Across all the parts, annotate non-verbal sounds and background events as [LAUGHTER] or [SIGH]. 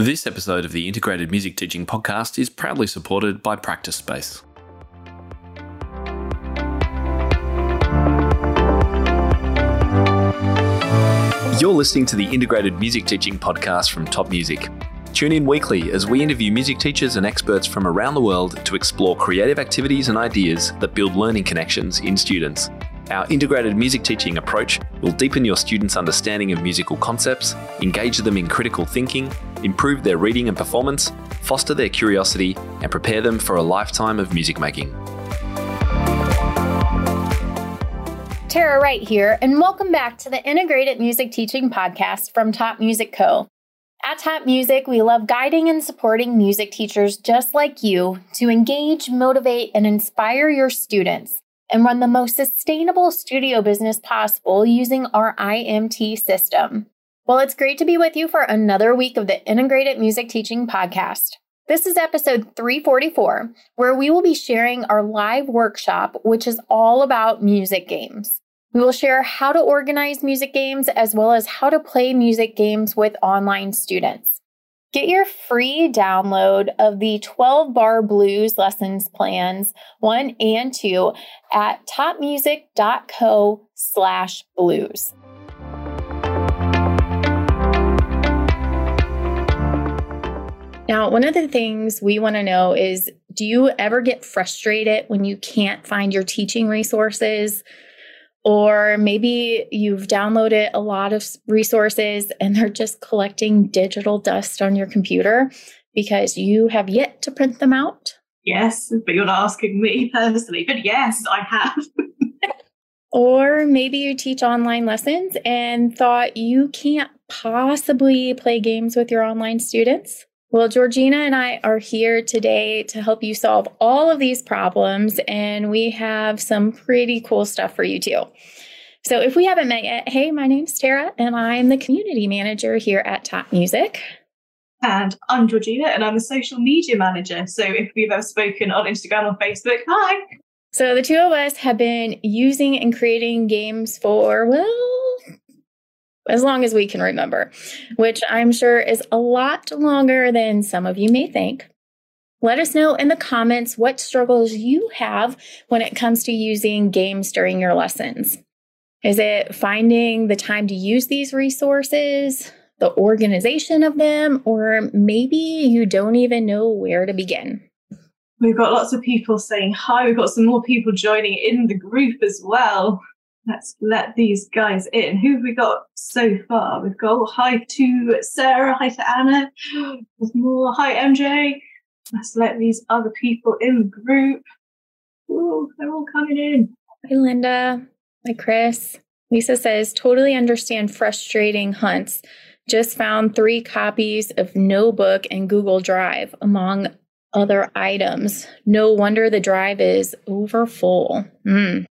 This episode of the Integrated Music Teaching Podcast is proudly supported by Practice Space. You're listening to the Integrated Music Teaching Podcast from Top Music. Tune in weekly as we interview music teachers and experts from around the world to explore creative activities and ideas that build learning connections in students. Our integrated music teaching approach will deepen your students' understanding of musical concepts, engage them in critical thinking, improve their reading and performance, foster their curiosity, and prepare them for a lifetime of music making. Tara Wright here, and welcome back to the Integrated Music Teaching Podcast from Top Music Co. At Top Music, we love guiding and supporting music teachers just like you to engage, motivate, and inspire your students and run the most sustainable studio business possible using our IMT system. Well, it's great to be with you for another week of the Integrated Music Teaching Podcast. This is episode 344, where we will be sharing our live workshop, which is all about music games. We will share how to organize music games as well as how to play music games with online students. Get your free download of the 12 bar blues lessons plans, one and two, at topmusic.co slash blues. Now, one of the things we want to know is do you ever get frustrated when you can't find your teaching resources? Or maybe you've downloaded a lot of resources and they're just collecting digital dust on your computer because you have yet to print them out. Yes, but you're not asking me [LAUGHS] personally, but yes, I have. [LAUGHS] or maybe you teach online lessons and thought you can't possibly play games with your online students. Well, Georgina and I are here today to help you solve all of these problems, and we have some pretty cool stuff for you too. So, if we haven't met yet, hey, my name's Tara, and I'm the community manager here at Top Music. And I'm Georgina, and I'm the social media manager. So, if we've ever spoken on Instagram or Facebook, hi. So, the two of us have been using and creating games for, well, as long as we can remember, which I'm sure is a lot longer than some of you may think. Let us know in the comments what struggles you have when it comes to using games during your lessons. Is it finding the time to use these resources, the organization of them, or maybe you don't even know where to begin? We've got lots of people saying hi. We've got some more people joining in the group as well let's let these guys in. Who have we got so far? We've got hi to Sarah, hi to Anna. [GASPS] There's more. Hi MJ. Let's let these other people in the group. Ooh, they're all coming in. Hi Linda. Hi Chris. Lisa says, totally understand frustrating hunts. Just found three copies of No Book and Google Drive among other items. No wonder the drive is over full. Mm.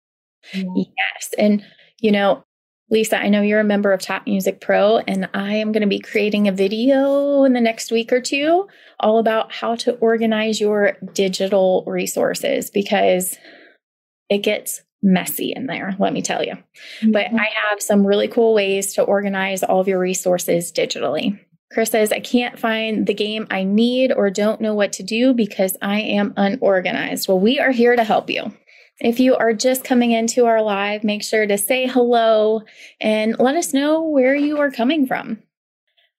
Yes. And, you know, Lisa, I know you're a member of Top Music Pro, and I am going to be creating a video in the next week or two all about how to organize your digital resources because it gets messy in there, let me tell you. Mm-hmm. But I have some really cool ways to organize all of your resources digitally. Chris says, I can't find the game I need or don't know what to do because I am unorganized. Well, we are here to help you. If you are just coming into our live, make sure to say hello and let us know where you are coming from.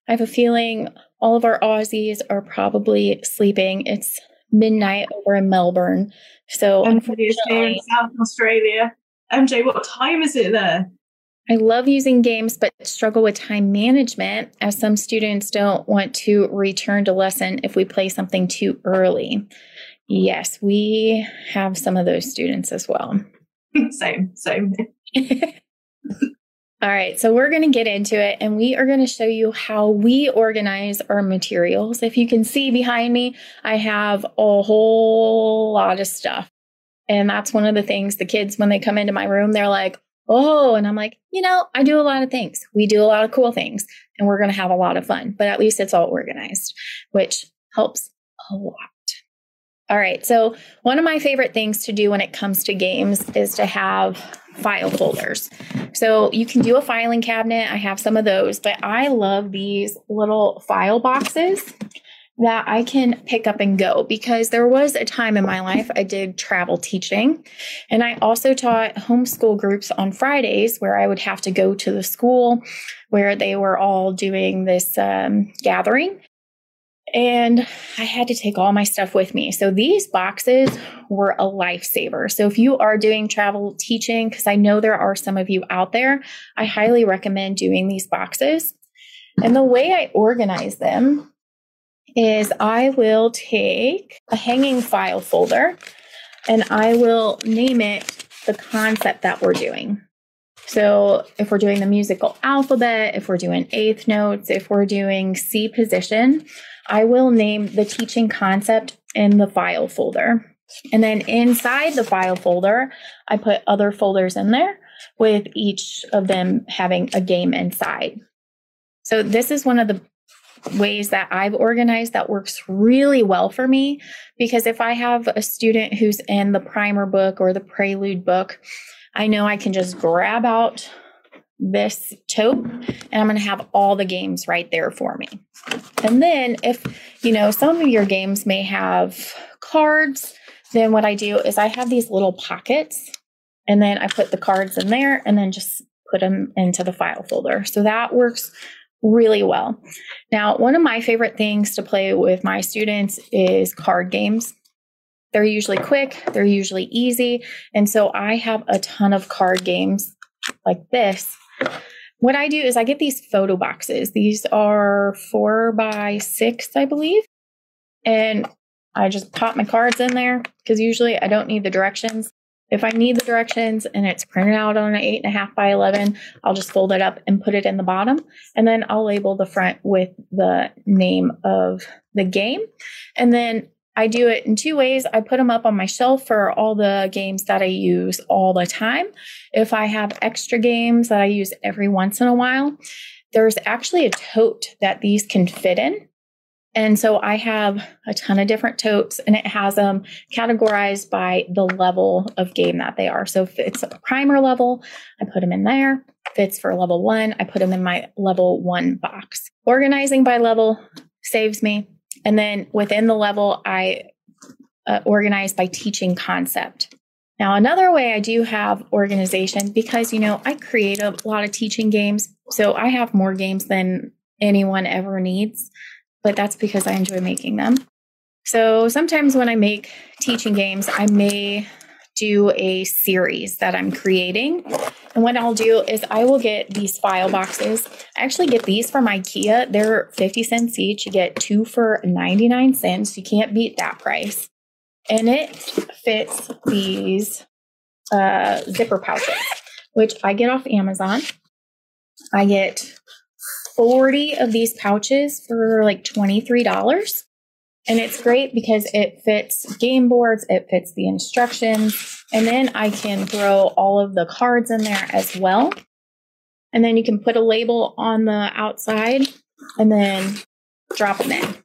I have a feeling all of our Aussies are probably sleeping. It's midnight over in Melbourne. So, unfortunately, in South Australia. MJ, what time is it there? I love using games, but struggle with time management as some students don't want to return to lesson if we play something too early. Yes, we have some of those students as well. [LAUGHS] same, same. [LAUGHS] All right, so we're going to get into it and we are going to show you how we organize our materials. If you can see behind me, I have a whole lot of stuff. And that's one of the things the kids, when they come into my room, they're like, oh, and I'm like, you know, I do a lot of things. We do a lot of cool things and we're going to have a lot of fun, but at least it's all organized, which helps a lot. All right. So, one of my favorite things to do when it comes to games is to have file folders. So you can do a filing cabinet. I have some of those, but I love these little file boxes that I can pick up and go because there was a time in my life I did travel teaching and I also taught homeschool groups on Fridays where I would have to go to the school where they were all doing this um, gathering and I had to take all my stuff with me. So these boxes were a lifesaver. So if you are doing travel teaching, because I know there are some of you out there, I highly recommend doing these boxes. And the way I organize them is I will take a hanging file folder and I will name it the concept that we're doing. So if we're doing the musical alphabet, if we're doing eighth notes, if we're doing C position, I will name the teaching concept in the file folder. And then inside the file folder, I put other folders in there with each of them having a game inside. So this is one of the ways that I've organized that works really well for me because if I have a student who's in the primer book or the prelude book, I know I can just grab out this tote and I'm going to have all the games right there for me. And then if, you know, some of your games may have cards, then what I do is I have these little pockets and then I put the cards in there and then just put them into the file folder. So that works really well. Now, one of my favorite things to play with my students is card games. They're usually quick, they're usually easy. And so I have a ton of card games like this what I do is I get these photo boxes. These are four by six, I believe. And I just pop my cards in there because usually I don't need the directions. If I need the directions and it's printed out on an eight and a half by 11, I'll just fold it up and put it in the bottom. And then I'll label the front with the name of the game. And then I do it in two ways. I put them up on my shelf for all the games that I use all the time. If I have extra games that I use every once in a while, there's actually a tote that these can fit in. And so I have a ton of different totes and it has them categorized by the level of game that they are. So if it's a primer level, I put them in there. If it's for level one, I put them in my level one box. Organizing by level saves me and then within the level, I uh, organize by teaching concept. Now, another way I do have organization because, you know, I create a lot of teaching games. So I have more games than anyone ever needs, but that's because I enjoy making them. So sometimes when I make teaching games, I may do a series that I'm creating. And what I'll do is I will get these file boxes. I actually get these from IKEA. They're 50 cents each. You get two for 99 cents. You can't beat that price. And it fits these uh, zipper pouches, which I get off Amazon. I get 40 of these pouches for like $23. And it's great because it fits game boards, it fits the instructions, and then I can throw all of the cards in there as well. And then you can put a label on the outside and then drop them in.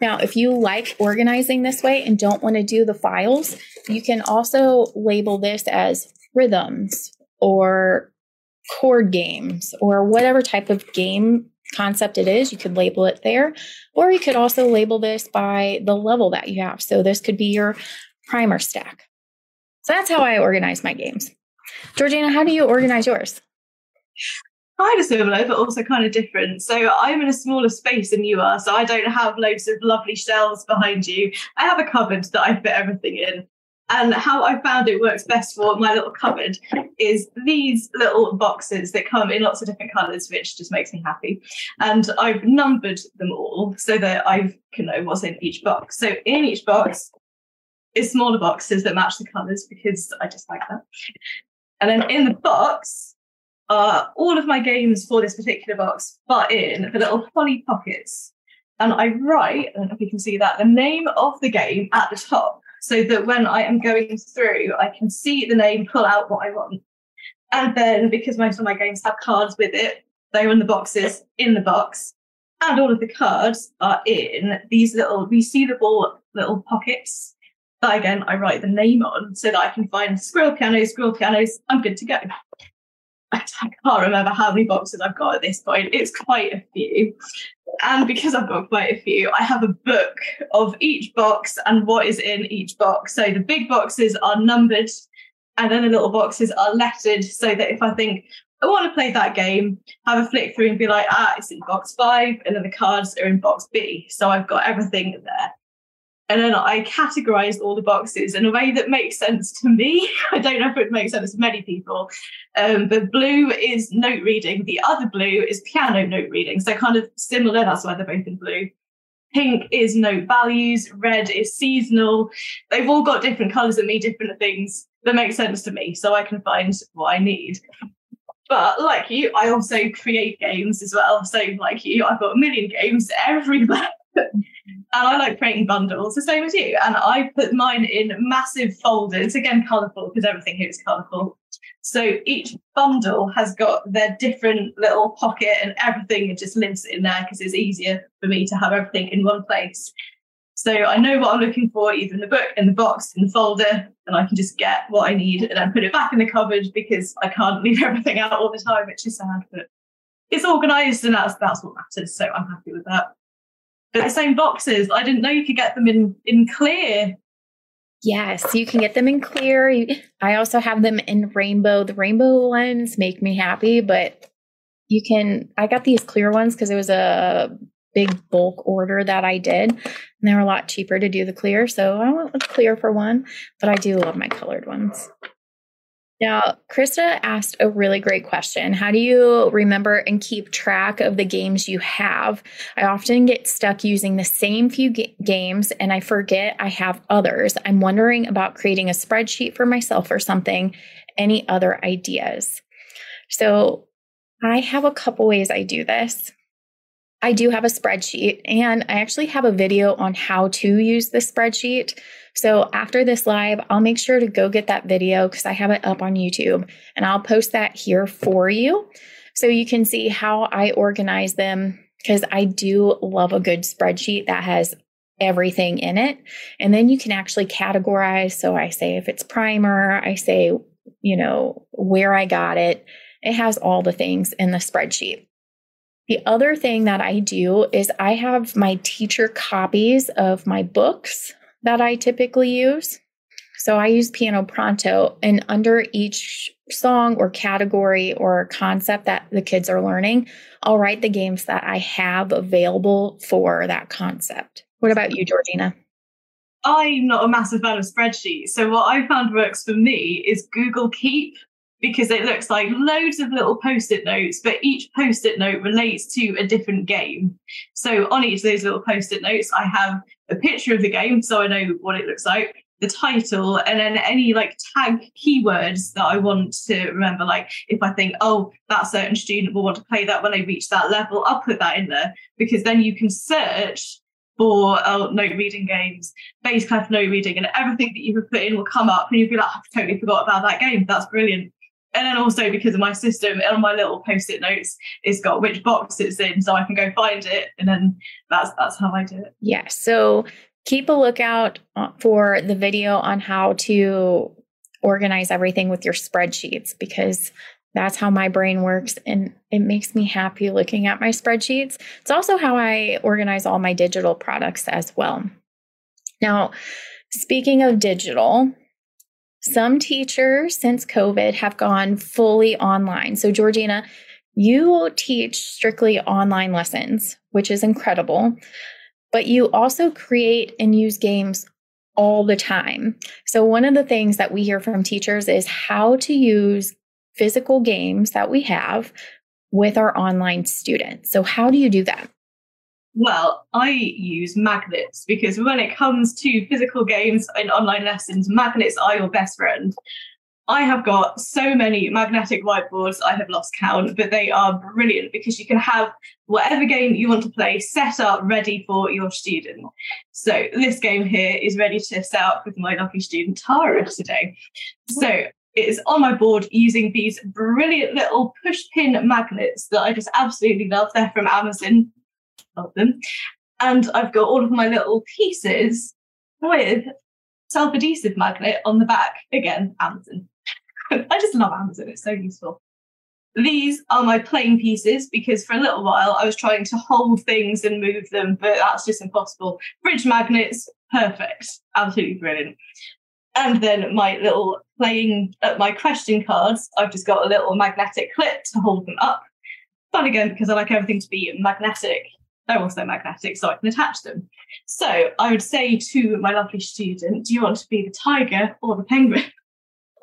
Now, if you like organizing this way and don't want to do the files, you can also label this as rhythms or chord games or whatever type of game concept it is, you could label it there. Or you could also label this by the level that you have. So this could be your primer stack. So that's how I organize my games. Georgina, how do you organize yours? kind of similar, but also kind of different. So I'm in a smaller space than you are, so I don't have loads of lovely shelves behind you. I have a cupboard that I fit everything in. And how I found it works best for my little cupboard is these little boxes that come in lots of different colours, which just makes me happy. And I've numbered them all so that I can know what's in each box. So in each box is smaller boxes that match the colours because I just like that. And then in the box are all of my games for this particular box, but in the little poly pockets. And I write, I don't know if you can see that, the name of the game at the top so that when I am going through, I can see the name, pull out what I want. And then because most of my games have cards with it, they're in the boxes in the box. And all of the cards are in these little resealable little pockets. that again I write the name on so that I can find squirrel pianos, squirrel pianos, I'm good to go. [LAUGHS] I can't remember how many boxes I've got at this point. It's quite a few. And because I've got quite a few, I have a book of each box and what is in each box. So the big boxes are numbered and then the little boxes are lettered so that if I think I want to play that game, have a flick through and be like, ah, it's in box five, and then the cards are in box B. So I've got everything there. And then I categorized all the boxes in a way that makes sense to me. [LAUGHS] I don't know if it makes sense to many people. Um, but blue is note reading, the other blue is piano note reading. So kind of similar, that's why they're both in blue. Pink is note values, red is seasonal. They've all got different colors that mean different things that make sense to me. So I can find what I need. But like you, I also create games as well. So like you, I've got a million games everywhere. And I like creating bundles, the same as you. And I put mine in massive folders, again, colourful, because everything here is colourful. So each bundle has got their different little pocket and everything just lives in there because it's easier for me to have everything in one place. So I know what I'm looking for, either in the book, in the box, in the folder, and I can just get what I need and then put it back in the cupboard because I can't [LAUGHS] leave everything out all the time, which is sad, but it's organized and that's that's what matters. So I'm happy with that. But the same boxes, I didn't know you could get them in in clear. Yes, you can get them in clear. I also have them in rainbow. The rainbow ones make me happy, but you can I got these clear ones because it was a big bulk order that I did. And they were a lot cheaper to do the clear. So I went with clear for one, but I do love my colored ones. Now, Krista asked a really great question. How do you remember and keep track of the games you have? I often get stuck using the same few ga- games and I forget I have others. I'm wondering about creating a spreadsheet for myself or something. Any other ideas? So, I have a couple ways I do this. I do have a spreadsheet and I actually have a video on how to use the spreadsheet. So after this live, I'll make sure to go get that video because I have it up on YouTube and I'll post that here for you so you can see how I organize them because I do love a good spreadsheet that has everything in it. And then you can actually categorize. So I say if it's primer, I say, you know, where I got it. It has all the things in the spreadsheet. The other thing that I do is I have my teacher copies of my books that I typically use. So I use Piano Pronto, and under each song or category or concept that the kids are learning, I'll write the games that I have available for that concept. What about you, Georgina? I'm not a massive fan of spreadsheets. So, what I found works for me is Google Keep because it looks like loads of little post-it notes, but each post-it note relates to a different game. So on each of those little post-it notes, I have a picture of the game, so I know what it looks like, the title, and then any like tag keywords that I want to remember. Like if I think, oh, that certain student will want to play that when they reach that level, I'll put that in there because then you can search for uh, note reading games, bass clef note reading, and everything that you have put in will come up, and you'll be like, I've totally forgot about that game. That's brilliant and then also because of my system on my little post-it notes it's got which box it's in so i can go find it and then that's that's how i do it. Yeah so keep a lookout uh, for the video on how to organize everything with your spreadsheets because that's how my brain works and it makes me happy looking at my spreadsheets. It's also how i organize all my digital products as well. Now speaking of digital some teachers since COVID have gone fully online. So, Georgina, you teach strictly online lessons, which is incredible, but you also create and use games all the time. So, one of the things that we hear from teachers is how to use physical games that we have with our online students. So, how do you do that? Well, I use magnets because when it comes to physical games and online lessons, magnets are your best friend. I have got so many magnetic whiteboards, I have lost count, but they are brilliant because you can have whatever game you want to play set up ready for your student. So, this game here is ready to set up with my lucky student Tara today. So, it is on my board using these brilliant little push pin magnets that I just absolutely love. They're from Amazon of them. And I've got all of my little pieces with self adhesive magnet on the back. Again, Amazon. [LAUGHS] I just love Amazon, it's so useful. These are my playing pieces because for a little while I was trying to hold things and move them, but that's just impossible. Bridge magnets, perfect, absolutely brilliant. And then my little playing, uh, my question cards, I've just got a little magnetic clip to hold them up. Fun again because I like everything to be magnetic. They're also magnetic, so I can attach them. So I would say to my lovely student, do you want to be the tiger or the penguin? [LAUGHS]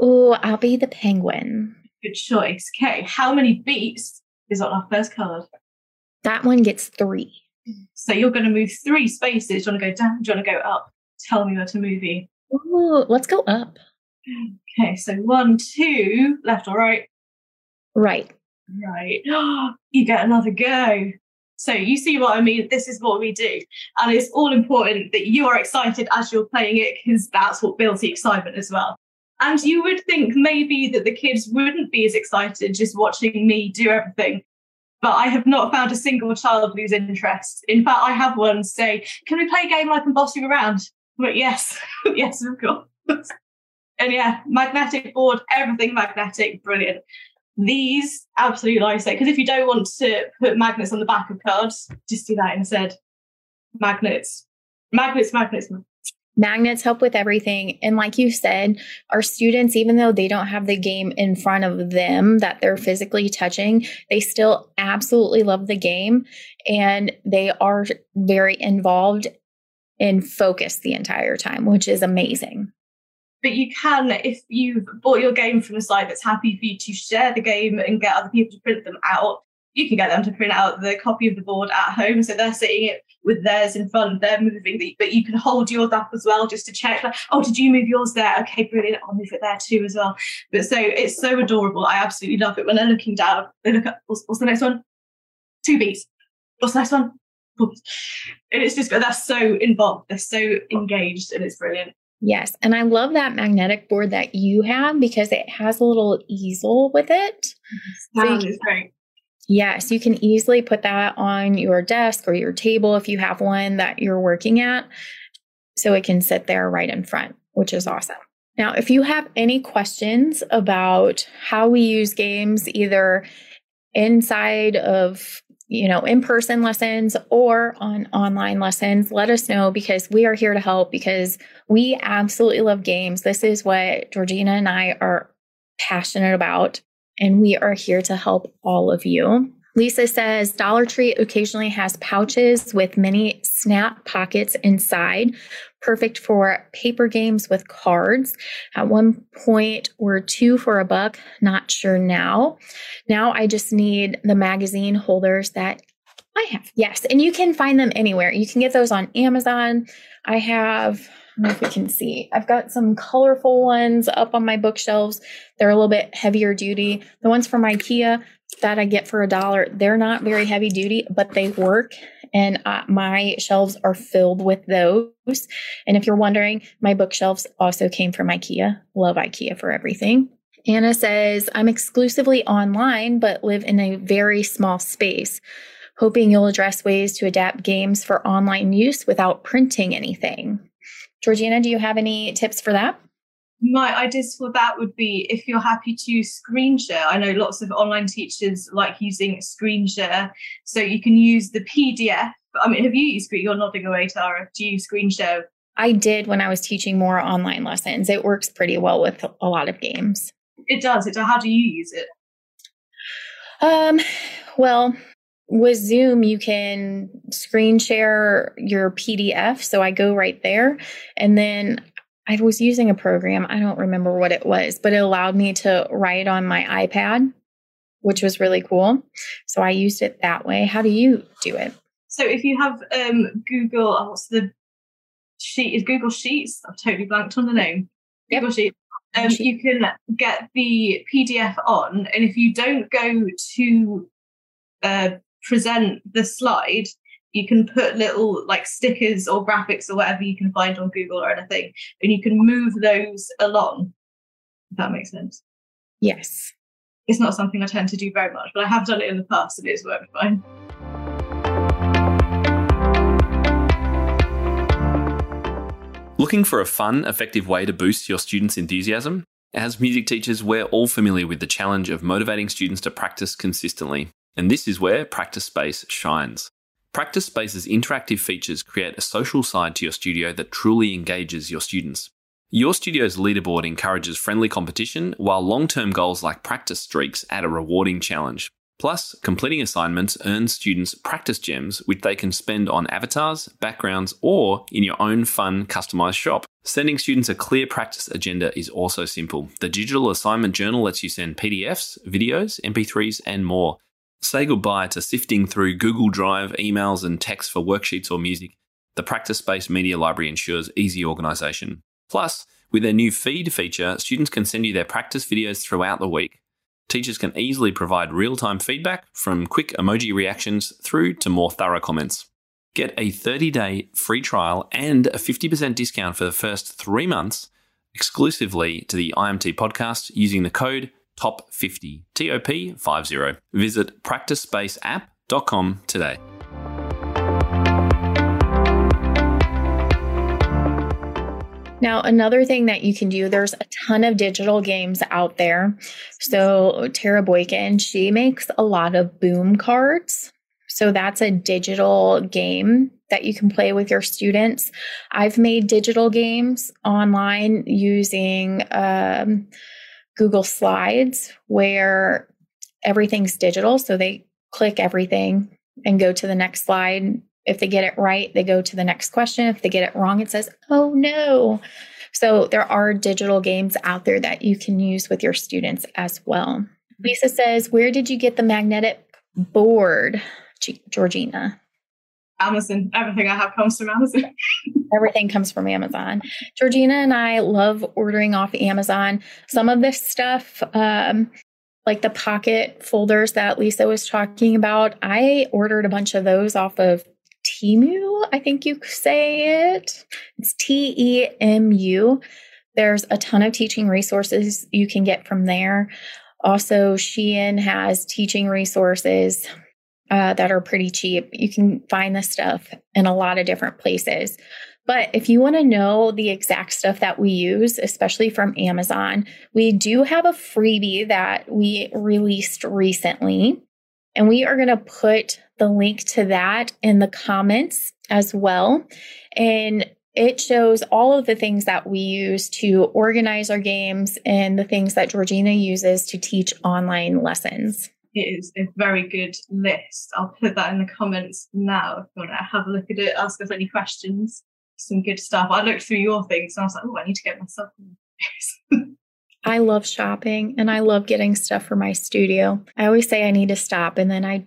Oh, I'll be the penguin. Good choice. Okay, how many beats is on our first card? That one gets three. So you're going to move three spaces. Do you want to go down? Do you want to go up? Tell me where to move you. Ooh, let's go up. Okay, so one, two, left or right? Right. Right. [GASPS] you get another go. So you see what I mean? This is what we do. And it's all important that you are excited as you're playing it because that's what builds the excitement as well. And you would think maybe that the kids wouldn't be as excited just watching me do everything. But I have not found a single child lose interest. In fact, I have one say, Can we play a game like I'm bossing around? But yes, [LAUGHS] yes, of course. and yeah, magnetic board, everything magnetic, brilliant. These absolutely lifesaver because if you don't want to put magnets on the back of cards, just do that instead. Magnets, magnets, magnets. Magnets help with everything. And like you said, our students, even though they don't have the game in front of them that they're physically touching, they still absolutely love the game and they are very involved and focused the entire time, which is amazing. But you can, if you've bought your game from a site that's happy for you to share the game and get other people to print them out, you can get them to print out the copy of the board at home. So they're sitting it with theirs in front, they're moving, but you can hold yours up as well just to check, like, oh, did you move yours there? Okay, brilliant. I'll move it there too as well. But so it's so adorable. I absolutely love it. When they're looking down, they look at what's, what's the next one? Two beats. What's the next one? And it's just, they're so involved, they're so engaged, and it's brilliant. Yes. And I love that magnetic board that you have because it has a little easel with it. That so is great. Yes, you can easily put that on your desk or your table if you have one that you're working at. So it can sit there right in front, which is awesome. Now, if you have any questions about how we use games, either inside of you know, in person lessons or on online lessons, let us know because we are here to help because we absolutely love games. This is what Georgina and I are passionate about and we are here to help all of you. Lisa says Dollar Tree occasionally has pouches with many snap pockets inside, perfect for paper games with cards. At one point, were two for a buck, not sure now. Now I just need the magazine holders that I have. Yes, and you can find them anywhere. You can get those on Amazon. I have I don't know if we can see. I've got some colorful ones up on my bookshelves. They're a little bit heavier duty. The ones from IKEA that I get for a dollar, they're not very heavy duty, but they work. And uh, my shelves are filled with those. And if you're wondering, my bookshelves also came from IKEA. Love IKEA for everything. Anna says, I'm exclusively online, but live in a very small space hoping you'll address ways to adapt games for online use without printing anything. Georgina, do you have any tips for that? My ideas for that would be if you're happy to screen share. I know lots of online teachers like using screen share. So you can use the PDF. I mean, have you used screen? You're nodding away, Tara. Do you screen share? I did when I was teaching more online lessons. It works pretty well with a lot of games. It does. It. How do you use it? Um, well, with Zoom, you can screen share your PDF. So I go right there. And then I was using a program, I don't remember what it was, but it allowed me to write on my iPad, which was really cool. So I used it that way. How do you do it? So if you have um, Google, oh, what's the sheet? Is Google Sheets? I've totally blanked on the name. Yep. Google Sheets. Um, you can get the PDF on, and if you don't go to uh, present the slide, you can put little like stickers or graphics or whatever you can find on Google or anything, and you can move those along. If that makes sense. Yes. It's not something I tend to do very much, but I have done it in the past and it's worked fine. Looking for a fun, effective way to boost your students' enthusiasm? As music teachers, we're all familiar with the challenge of motivating students to practice consistently, and this is where Practice Space shines. Practice Space's interactive features create a social side to your studio that truly engages your students. Your studio's leaderboard encourages friendly competition, while long term goals like practice streaks add a rewarding challenge. Plus, completing assignments earns students practice gems, which they can spend on avatars, backgrounds, or in your own fun, customized shop. Sending students a clear practice agenda is also simple. The digital assignment journal lets you send PDFs, videos, MP3s, and more. Say goodbye to sifting through Google Drive, emails, and texts for worksheets or music. The Practice Space Media Library ensures easy organisation. Plus, with their new feed feature, students can send you their practice videos throughout the week. Teachers can easily provide real time feedback from quick emoji reactions through to more thorough comments. Get a 30 day free trial and a 50% discount for the first three months exclusively to the IMT podcast using the code TOP50, TOP50. Visit practicespaceapp.com today. Now, another thing that you can do, there's a ton of digital games out there. So, Tara Boykin, she makes a lot of boom cards. So, that's a digital game that you can play with your students. I've made digital games online using um, Google Slides where everything's digital. So, they click everything and go to the next slide if they get it right, they go to the next question. If they get it wrong, it says, oh no. So there are digital games out there that you can use with your students as well. Mm-hmm. Lisa says, Where did you get the magnetic board, Georgina? Amazon. Everything I have comes from Amazon. [LAUGHS] Everything comes from Amazon. Georgina and I love ordering off Amazon. Some of this stuff, um, like the pocket folders that Lisa was talking about, I ordered a bunch of those off of Temu, I think you say it. It's T E M U. There's a ton of teaching resources you can get from there. Also, Shein has teaching resources uh, that are pretty cheap. You can find this stuff in a lot of different places. But if you want to know the exact stuff that we use, especially from Amazon, we do have a freebie that we released recently. And we are going to put the link to that in the comments as well. And it shows all of the things that we use to organize our games and the things that Georgina uses to teach online lessons. It is a very good list. I'll put that in the comments now if you want to have a look at it, ask us any questions. Some good stuff. I looked through your things and I was like, oh, I need to get myself [LAUGHS] I love shopping and I love getting stuff for my studio. I always say I need to stop and then I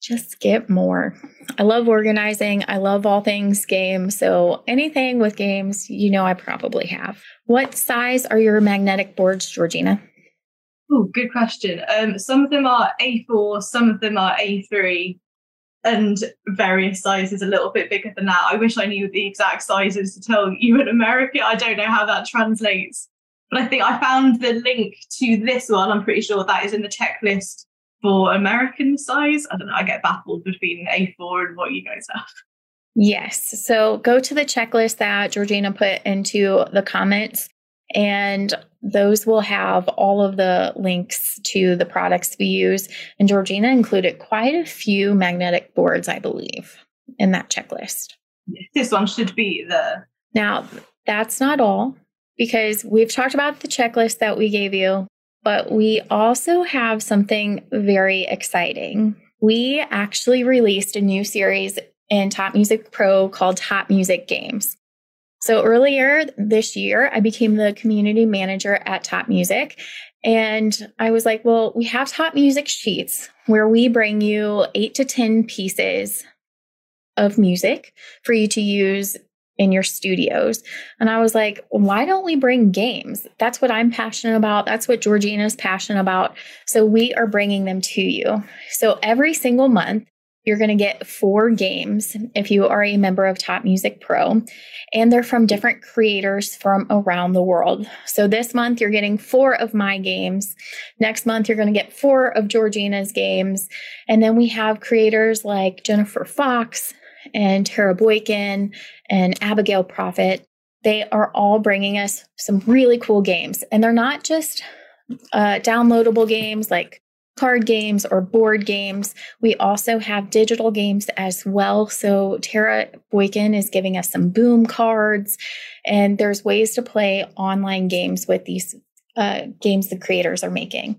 just get more. I love organizing. I love all things games. So anything with games, you know, I probably have. What size are your magnetic boards, Georgina? Oh, good question. Um, some of them are A4, some of them are A3, and various sizes a little bit bigger than that. I wish I knew the exact sizes to tell you in America. I don't know how that translates. But I think I found the link to this one. I'm pretty sure that is in the checklist for American size. I don't know. I get baffled between A4 and what you guys have. Yes. So go to the checklist that Georgina put into the comments, and those will have all of the links to the products we use. And Georgina included quite a few magnetic boards, I believe, in that checklist. This one should be the. Now, that's not all because we've talked about the checklist that we gave you, but we also have something very exciting. We actually released a new series in Top Music Pro called Top Music Games. So earlier this year, I became the community manager at Top Music. And I was like, well, we have Top Music Sheets where we bring you eight to 10 pieces of music for you to use in your studios. And I was like, why don't we bring games? That's what I'm passionate about. That's what Georgina's passionate about. So we are bringing them to you. So every single month, you're going to get four games if you are a member of Top Music Pro, and they're from different creators from around the world. So this month, you're getting four of my games. Next month, you're going to get four of Georgina's games. And then we have creators like Jennifer Fox, and Tara Boykin and Abigail Profit they are all bringing us some really cool games. And they're not just uh, downloadable games like card games or board games. We also have digital games as well. So Tara Boykin is giving us some boom cards, and there's ways to play online games with these uh, games the creators are making.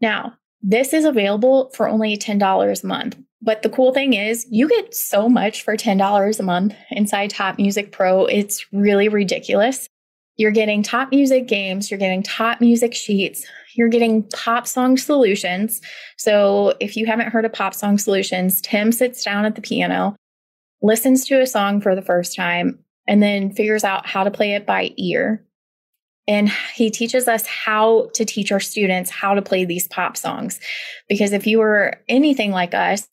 Now, this is available for only $10 a month. But the cool thing is, you get so much for $10 a month inside Top Music Pro. It's really ridiculous. You're getting top music games, you're getting top music sheets, you're getting pop song solutions. So if you haven't heard of pop song solutions, Tim sits down at the piano, listens to a song for the first time, and then figures out how to play it by ear. And he teaches us how to teach our students how to play these pop songs. Because if you were anything like us,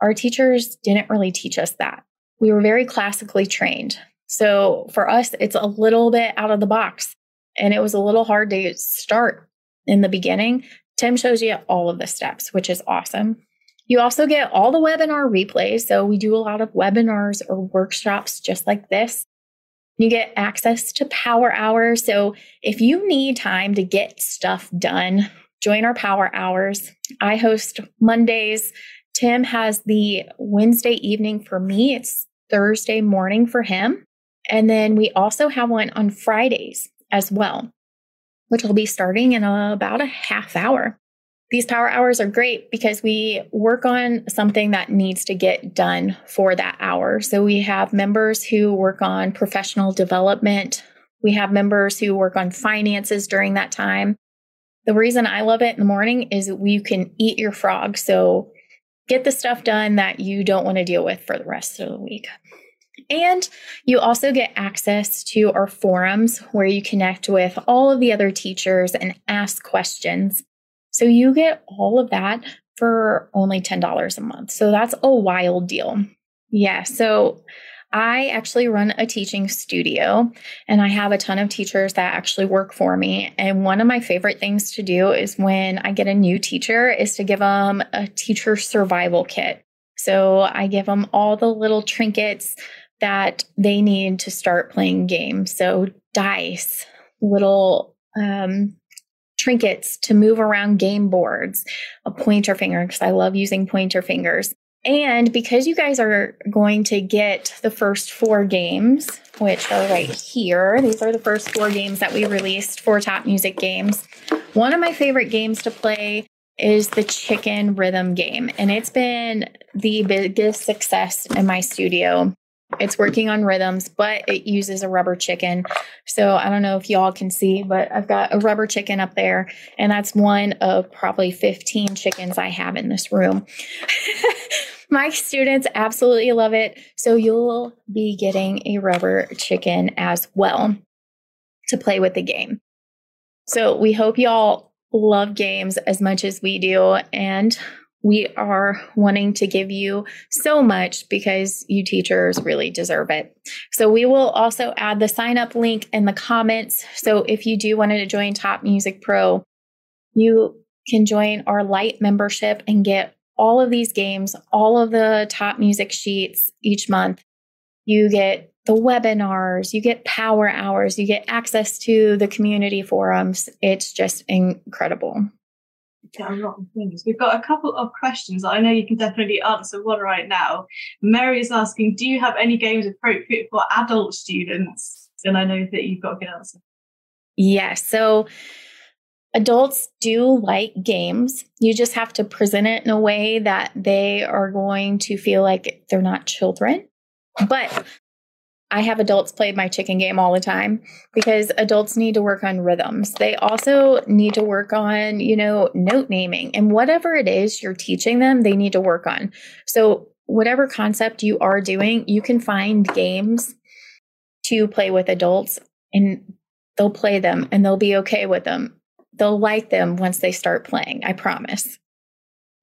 our teachers didn't really teach us that. We were very classically trained. So for us, it's a little bit out of the box. And it was a little hard to start in the beginning. Tim shows you all of the steps, which is awesome. You also get all the webinar replays. So we do a lot of webinars or workshops just like this. You get access to power Hour. So if you need time to get stuff done, join our power hours. I host Mondays. Tim has the Wednesday evening for me. It's Thursday morning for him. And then we also have one on Fridays as well, which will be starting in about a half hour. These power hours are great because we work on something that needs to get done for that hour. So we have members who work on professional development. We have members who work on finances during that time. The reason I love it in the morning is you can eat your frog. So get the stuff done that you don't want to deal with for the rest of the week. And you also get access to our forums where you connect with all of the other teachers and ask questions. So you get all of that for only $10 a month. So that's a wild deal. Yeah. So I actually run a teaching studio and I have a ton of teachers that actually work for me. And one of my favorite things to do is when I get a new teacher is to give them a teacher survival kit. So I give them all the little trinkets that they need to start playing games. So dice, little um, trinkets to move around game boards, a pointer finger, because I love using pointer fingers. And because you guys are going to get the first four games, which are right here, these are the first four games that we released for Top Music Games. One of my favorite games to play is the chicken rhythm game, and it's been the biggest success in my studio. It's working on rhythms, but it uses a rubber chicken. So I don't know if y'all can see, but I've got a rubber chicken up there, and that's one of probably 15 chickens I have in this room. [LAUGHS] My students absolutely love it. So you'll be getting a rubber chicken as well to play with the game. So we hope y'all love games as much as we do. And we are wanting to give you so much because you teachers really deserve it. So we will also add the sign up link in the comments. So if you do want to join Top Music Pro, you can join our light membership and get all of these games, all of the top music sheets each month. You get the webinars, you get power hours, you get access to the community forums. It's just incredible a lot of things. We've got a couple of questions I know you can definitely answer one right now. Mary is asking, do you have any games appropriate for adult students? And I know that you've got a good answer. Yes. So adults do like games. You just have to present it in a way that they are going to feel like they're not children. But I have adults play my chicken game all the time because adults need to work on rhythms. They also need to work on, you know, note naming and whatever it is you're teaching them, they need to work on. So, whatever concept you are doing, you can find games to play with adults and they'll play them and they'll be okay with them. They'll like them once they start playing, I promise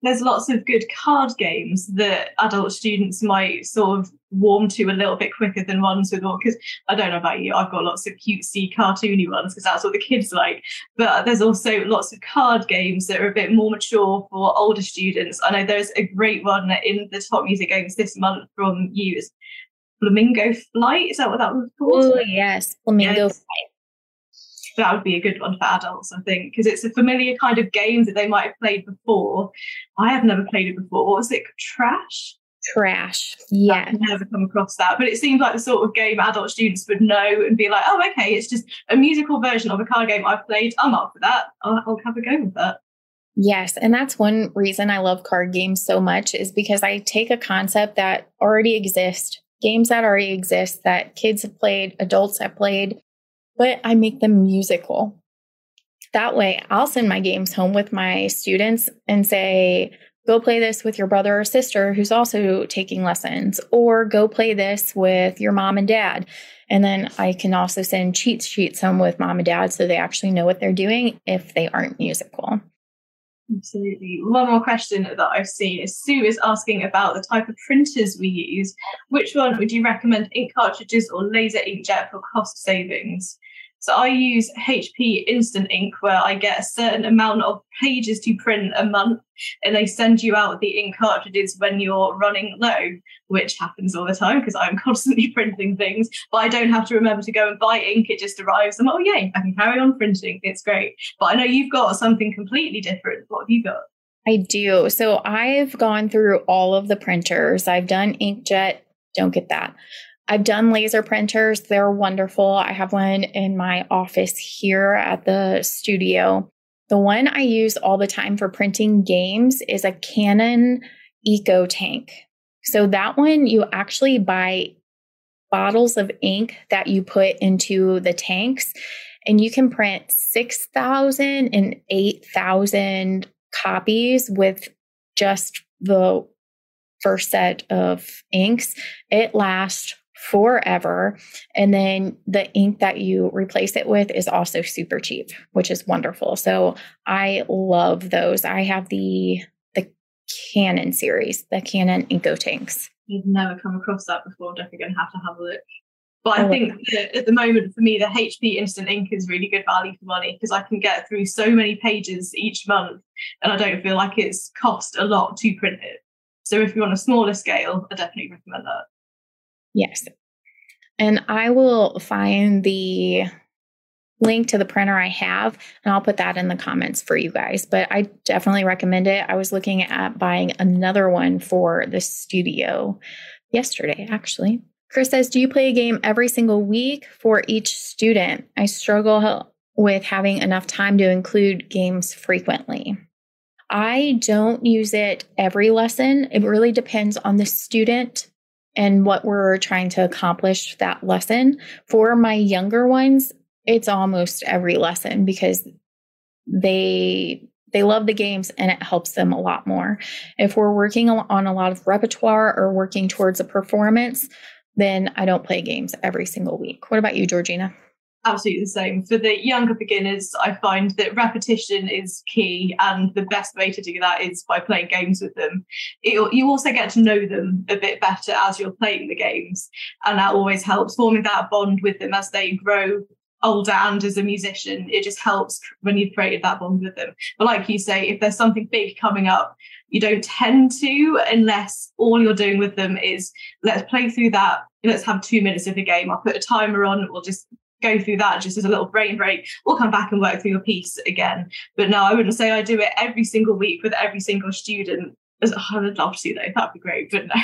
there's lots of good card games that adult students might sort of warm to a little bit quicker than ones with all because I don't know about you, I've got lots of cutesy cartoony ones because that's what the kids like. But there's also lots of card games that are a bit more mature for older students. I know there's a great one in the top music games this month from you. Is flamingo Flight. Is that what that was called? Oh, yes. Flamingo yes. Flight that would be a good one for adults, I think, because it's a familiar kind of game that they might have played before. I have never played it before. What was it? Trash? Trash. Yeah. I've never come across that. But it seems like the sort of game adult students would know and be like, oh, okay, it's just a musical version of a card game I've played. I'm up for that. I'll, I'll have a go with that. Yes. And that's one reason I love card games so much is because I take a concept that already exists, games that already exist that kids have played, adults have played, but I make them musical. That way, I'll send my games home with my students and say, go play this with your brother or sister who's also taking lessons, or go play this with your mom and dad. And then I can also send cheat sheets home with mom and dad so they actually know what they're doing if they aren't musical. Absolutely. One more question that I've seen is Sue is asking about the type of printers we use. Which one would you recommend, ink cartridges or laser inkjet for cost savings? So I use HP Instant Ink where I get a certain amount of pages to print a month and they send you out the ink cartridges when you're running low, which happens all the time because I'm [LAUGHS] constantly printing things, but I don't have to remember to go and buy ink. It just arrives. I'm, oh, yay, I can carry on printing. It's great. But I know you've got something completely different. What have you got? I do. So I've gone through all of the printers. I've done inkjet. Don't get that. I've done laser printers. They're wonderful. I have one in my office here at the studio. The one I use all the time for printing games is a Canon Eco Tank. So that one you actually buy bottles of ink that you put into the tanks and you can print 6,000 and 8,000 copies with just the first set of inks. It lasts forever. And then the ink that you replace it with is also super cheap, which is wonderful. So I love those. I have the the Canon series, the Canon Inko tanks. You've never come across that before. Definitely going to have to have a look. But I oh, think at the moment, for me, the HP Instant Ink is really good value for money because I can get through so many pages each month and I don't feel like it's cost a lot to print it. So if you're on a smaller scale, I definitely recommend that. Yes. And I will find the link to the printer I have and I'll put that in the comments for you guys. But I definitely recommend it. I was looking at buying another one for the studio yesterday, actually. Chris says, Do you play a game every single week for each student? I struggle with having enough time to include games frequently. I don't use it every lesson. It really depends on the student and what we're trying to accomplish that lesson. For my younger ones, it's almost every lesson because they they love the games and it helps them a lot more. If we're working on a lot of repertoire or working towards a performance, then I don't play games every single week. What about you, Georgina? Absolutely the same. For the younger beginners, I find that repetition is key, and the best way to do that is by playing games with them. It, you also get to know them a bit better as you're playing the games, and that always helps forming that bond with them as they grow older and as a musician. It just helps when you've created that bond with them. But like you say, if there's something big coming up, you don't tend to unless all you're doing with them is let's play through that let's have two minutes of a game. I'll put a timer on. We'll just go through that just as a little brain break. We'll come back and work through your piece again. But no i wouldn't say i do it every single week with every single student. Oh, i would love to though. That'd be great but no. [LAUGHS]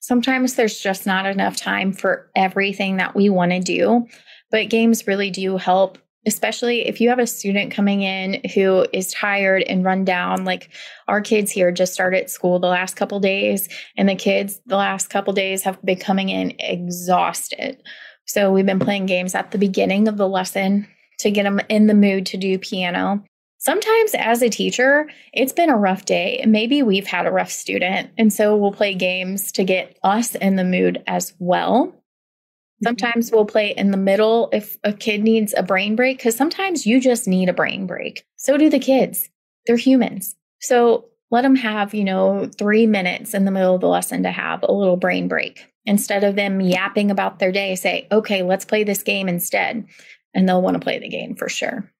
Sometimes there's just not enough time for everything that we want to do but games really do help especially if you have a student coming in who is tired and run down. Like our kids here just started school the last couple days and the kids the last couple days have been coming in exhausted so we've been playing games at the beginning of the lesson to get them in the mood to do piano. Sometimes, as a teacher, it's been a rough day. Maybe we've had a rough student. And so we'll play games to get us in the mood as well. Mm-hmm. Sometimes we'll play in the middle if a kid needs a brain break, because sometimes you just need a brain break. So do the kids. They're humans. So let them have, you know, three minutes in the middle of the lesson to have a little brain break. Instead of them yapping about their day, say, okay, let's play this game instead. And they'll want to play the game for sure.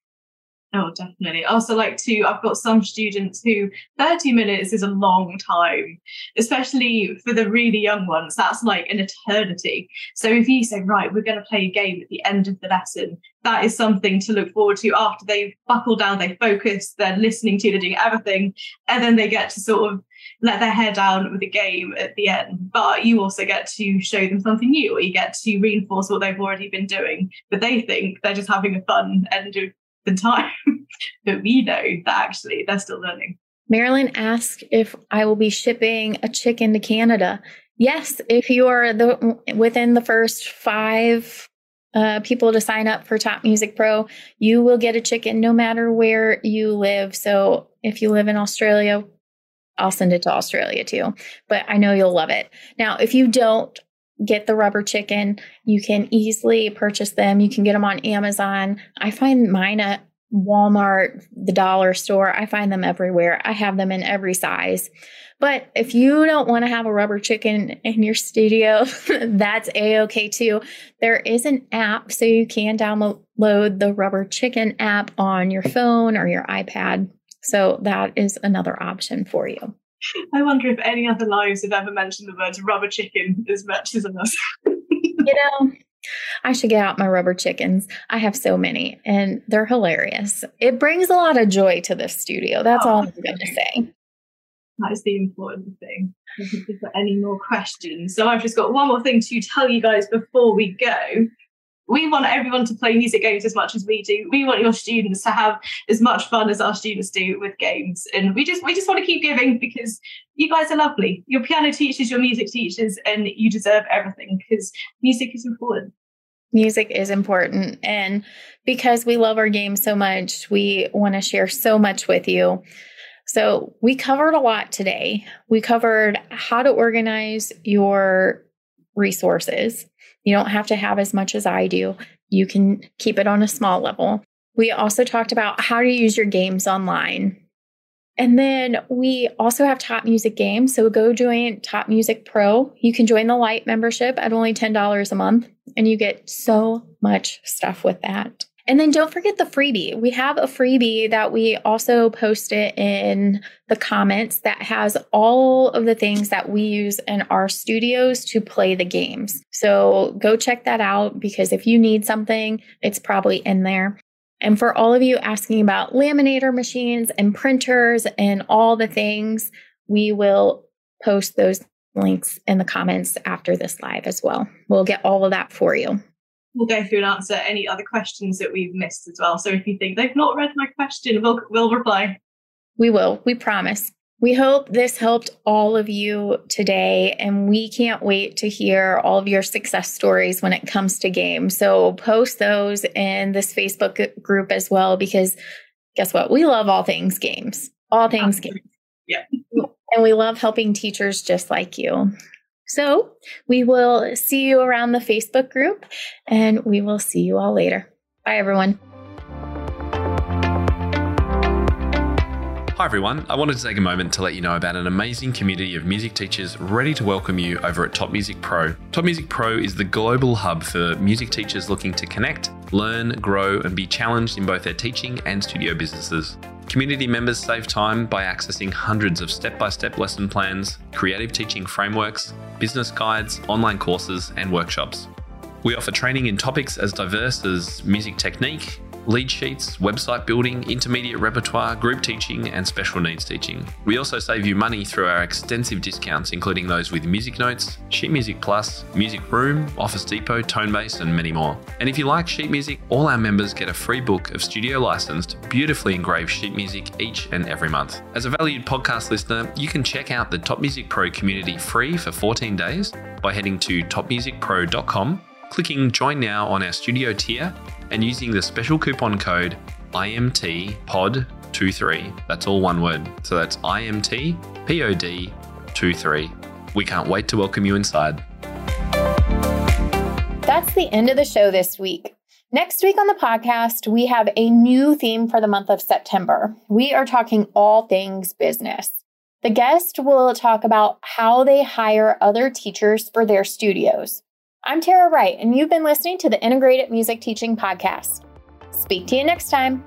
Oh, definitely. Also, like to, I've got some students who 30 minutes is a long time, especially for the really young ones. That's like an eternity. So if you say, right, we're going to play a game at the end of the lesson, that is something to look forward to after they've buckled down, they focus, they're listening to, they're doing everything, and then they get to sort of let their hair down with a game at the end. But you also get to show them something new, or you get to reinforce what they've already been doing. But they think they're just having a fun end of the time. [LAUGHS] but we know that actually they're still learning. Marilyn asked if I will be shipping a chicken to Canada. Yes, if you are the within the first five uh, people to sign up for Top Music Pro, you will get a chicken no matter where you live. So if you live in Australia, I'll send it to Australia too. But I know you'll love it. Now, if you don't get the rubber chicken. You can easily purchase them. You can get them on Amazon. I find mine at Walmart, the dollar store. I find them everywhere. I have them in every size. But if you don't want to have a rubber chicken in your studio, [LAUGHS] that's a okay too. There is an app, so you can download the rubber chicken app on your phone or your iPad. So that is another option for you. [LAUGHS] I wonder if any other lives have ever mentioned the words rubber chicken as much as us. [LAUGHS] you know, I should get out my rubber chickens. I have so many and they're hilarious. It brings a lot of joy to the studio. That's oh, all I'm going to say. That is the important thing. If any more questions. So I've just got one more thing to tell you guys before we go we want everyone to play music games as much as we do. We want your students to have as much fun as our students do with games. And we just we just want to keep giving because you guys are lovely. Your piano teachers, your music teachers, and you deserve everything because music is important. Music is important. And because we love our game so much, we want to share so much with you. So, we covered a lot today. We covered how to organize your resources. You don't have to have as much as I do. You can keep it on a small level. We also talked about how to use your games online. And then we also have Top Music Games. So go join Top Music Pro. You can join the Light membership at only $10 a month, and you get so much stuff with that. And then don't forget the freebie. We have a freebie that we also posted in the comments that has all of the things that we use in our studios to play the games. So go check that out because if you need something, it's probably in there. And for all of you asking about laminator machines and printers and all the things, we will post those links in the comments after this live as well. We'll get all of that for you we'll go through and answer any other questions that we've missed as well. So if you think they've not read my question, we'll, we'll reply. We will. We promise. We hope this helped all of you today, and we can't wait to hear all of your success stories when it comes to games. So post those in this Facebook group as well, because guess what? We love all things games, all things games. Yeah. [LAUGHS] And we love helping teachers just like you. So we will see you around the Facebook group and we will see you all later. Bye, everyone. Hi, everyone. I wanted to take a moment to let you know about an amazing community of music teachers ready to welcome you over at Top Music Pro. Top Music Pro is the global hub for music teachers looking to connect, learn, grow, and be challenged in both their teaching and studio businesses. Community members save time by accessing hundreds of step by step lesson plans, creative teaching frameworks, business guides, online courses, and workshops. We offer training in topics as diverse as music technique, lead sheets, website building, intermediate repertoire, group teaching, and special needs teaching. We also save you money through our extensive discounts, including those with Musicnotes, Sheet Music Plus, Music Room, Office Depot, Tonebase, and many more. And if you like sheet music, all our members get a free book of studio licensed, beautifully engraved sheet music each and every month. As a valued podcast listener, you can check out the Top Music Pro community free for 14 days by heading to topmusicpro.com, clicking Join Now on our studio tier and using the special coupon code IMTPOD23. That's all one word. So that's IMTPOD23. We can't wait to welcome you inside. That's the end of the show this week. Next week on the podcast, we have a new theme for the month of September. We are talking all things business. The guest will talk about how they hire other teachers for their studios. I'm Tara Wright, and you've been listening to the Integrated Music Teaching Podcast. Speak to you next time.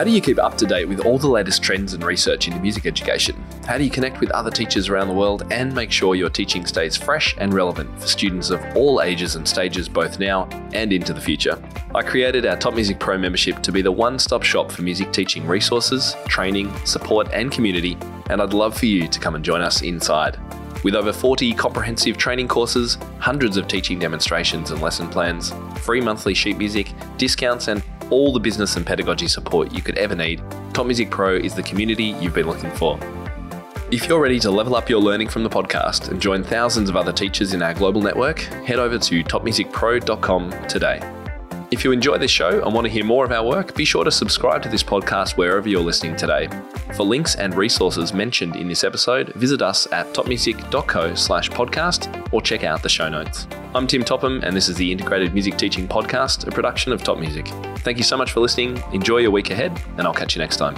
How do you keep up to date with all the latest trends and research into music education? How do you connect with other teachers around the world and make sure your teaching stays fresh and relevant for students of all ages and stages both now and into the future? I created our Top Music Pro membership to be the one stop shop for music teaching resources, training, support, and community, and I'd love for you to come and join us inside. With over 40 comprehensive training courses, hundreds of teaching demonstrations and lesson plans, free monthly sheet music, discounts, and all the business and pedagogy support you could ever need, Top Music Pro is the community you've been looking for. If you're ready to level up your learning from the podcast and join thousands of other teachers in our global network, head over to topmusicpro.com today. If you enjoy this show and want to hear more of our work, be sure to subscribe to this podcast wherever you're listening today. For links and resources mentioned in this episode, visit us at topmusic.co slash podcast or check out the show notes. I'm Tim Topham, and this is the Integrated Music Teaching Podcast, a production of Top Music. Thank you so much for listening. Enjoy your week ahead, and I'll catch you next time.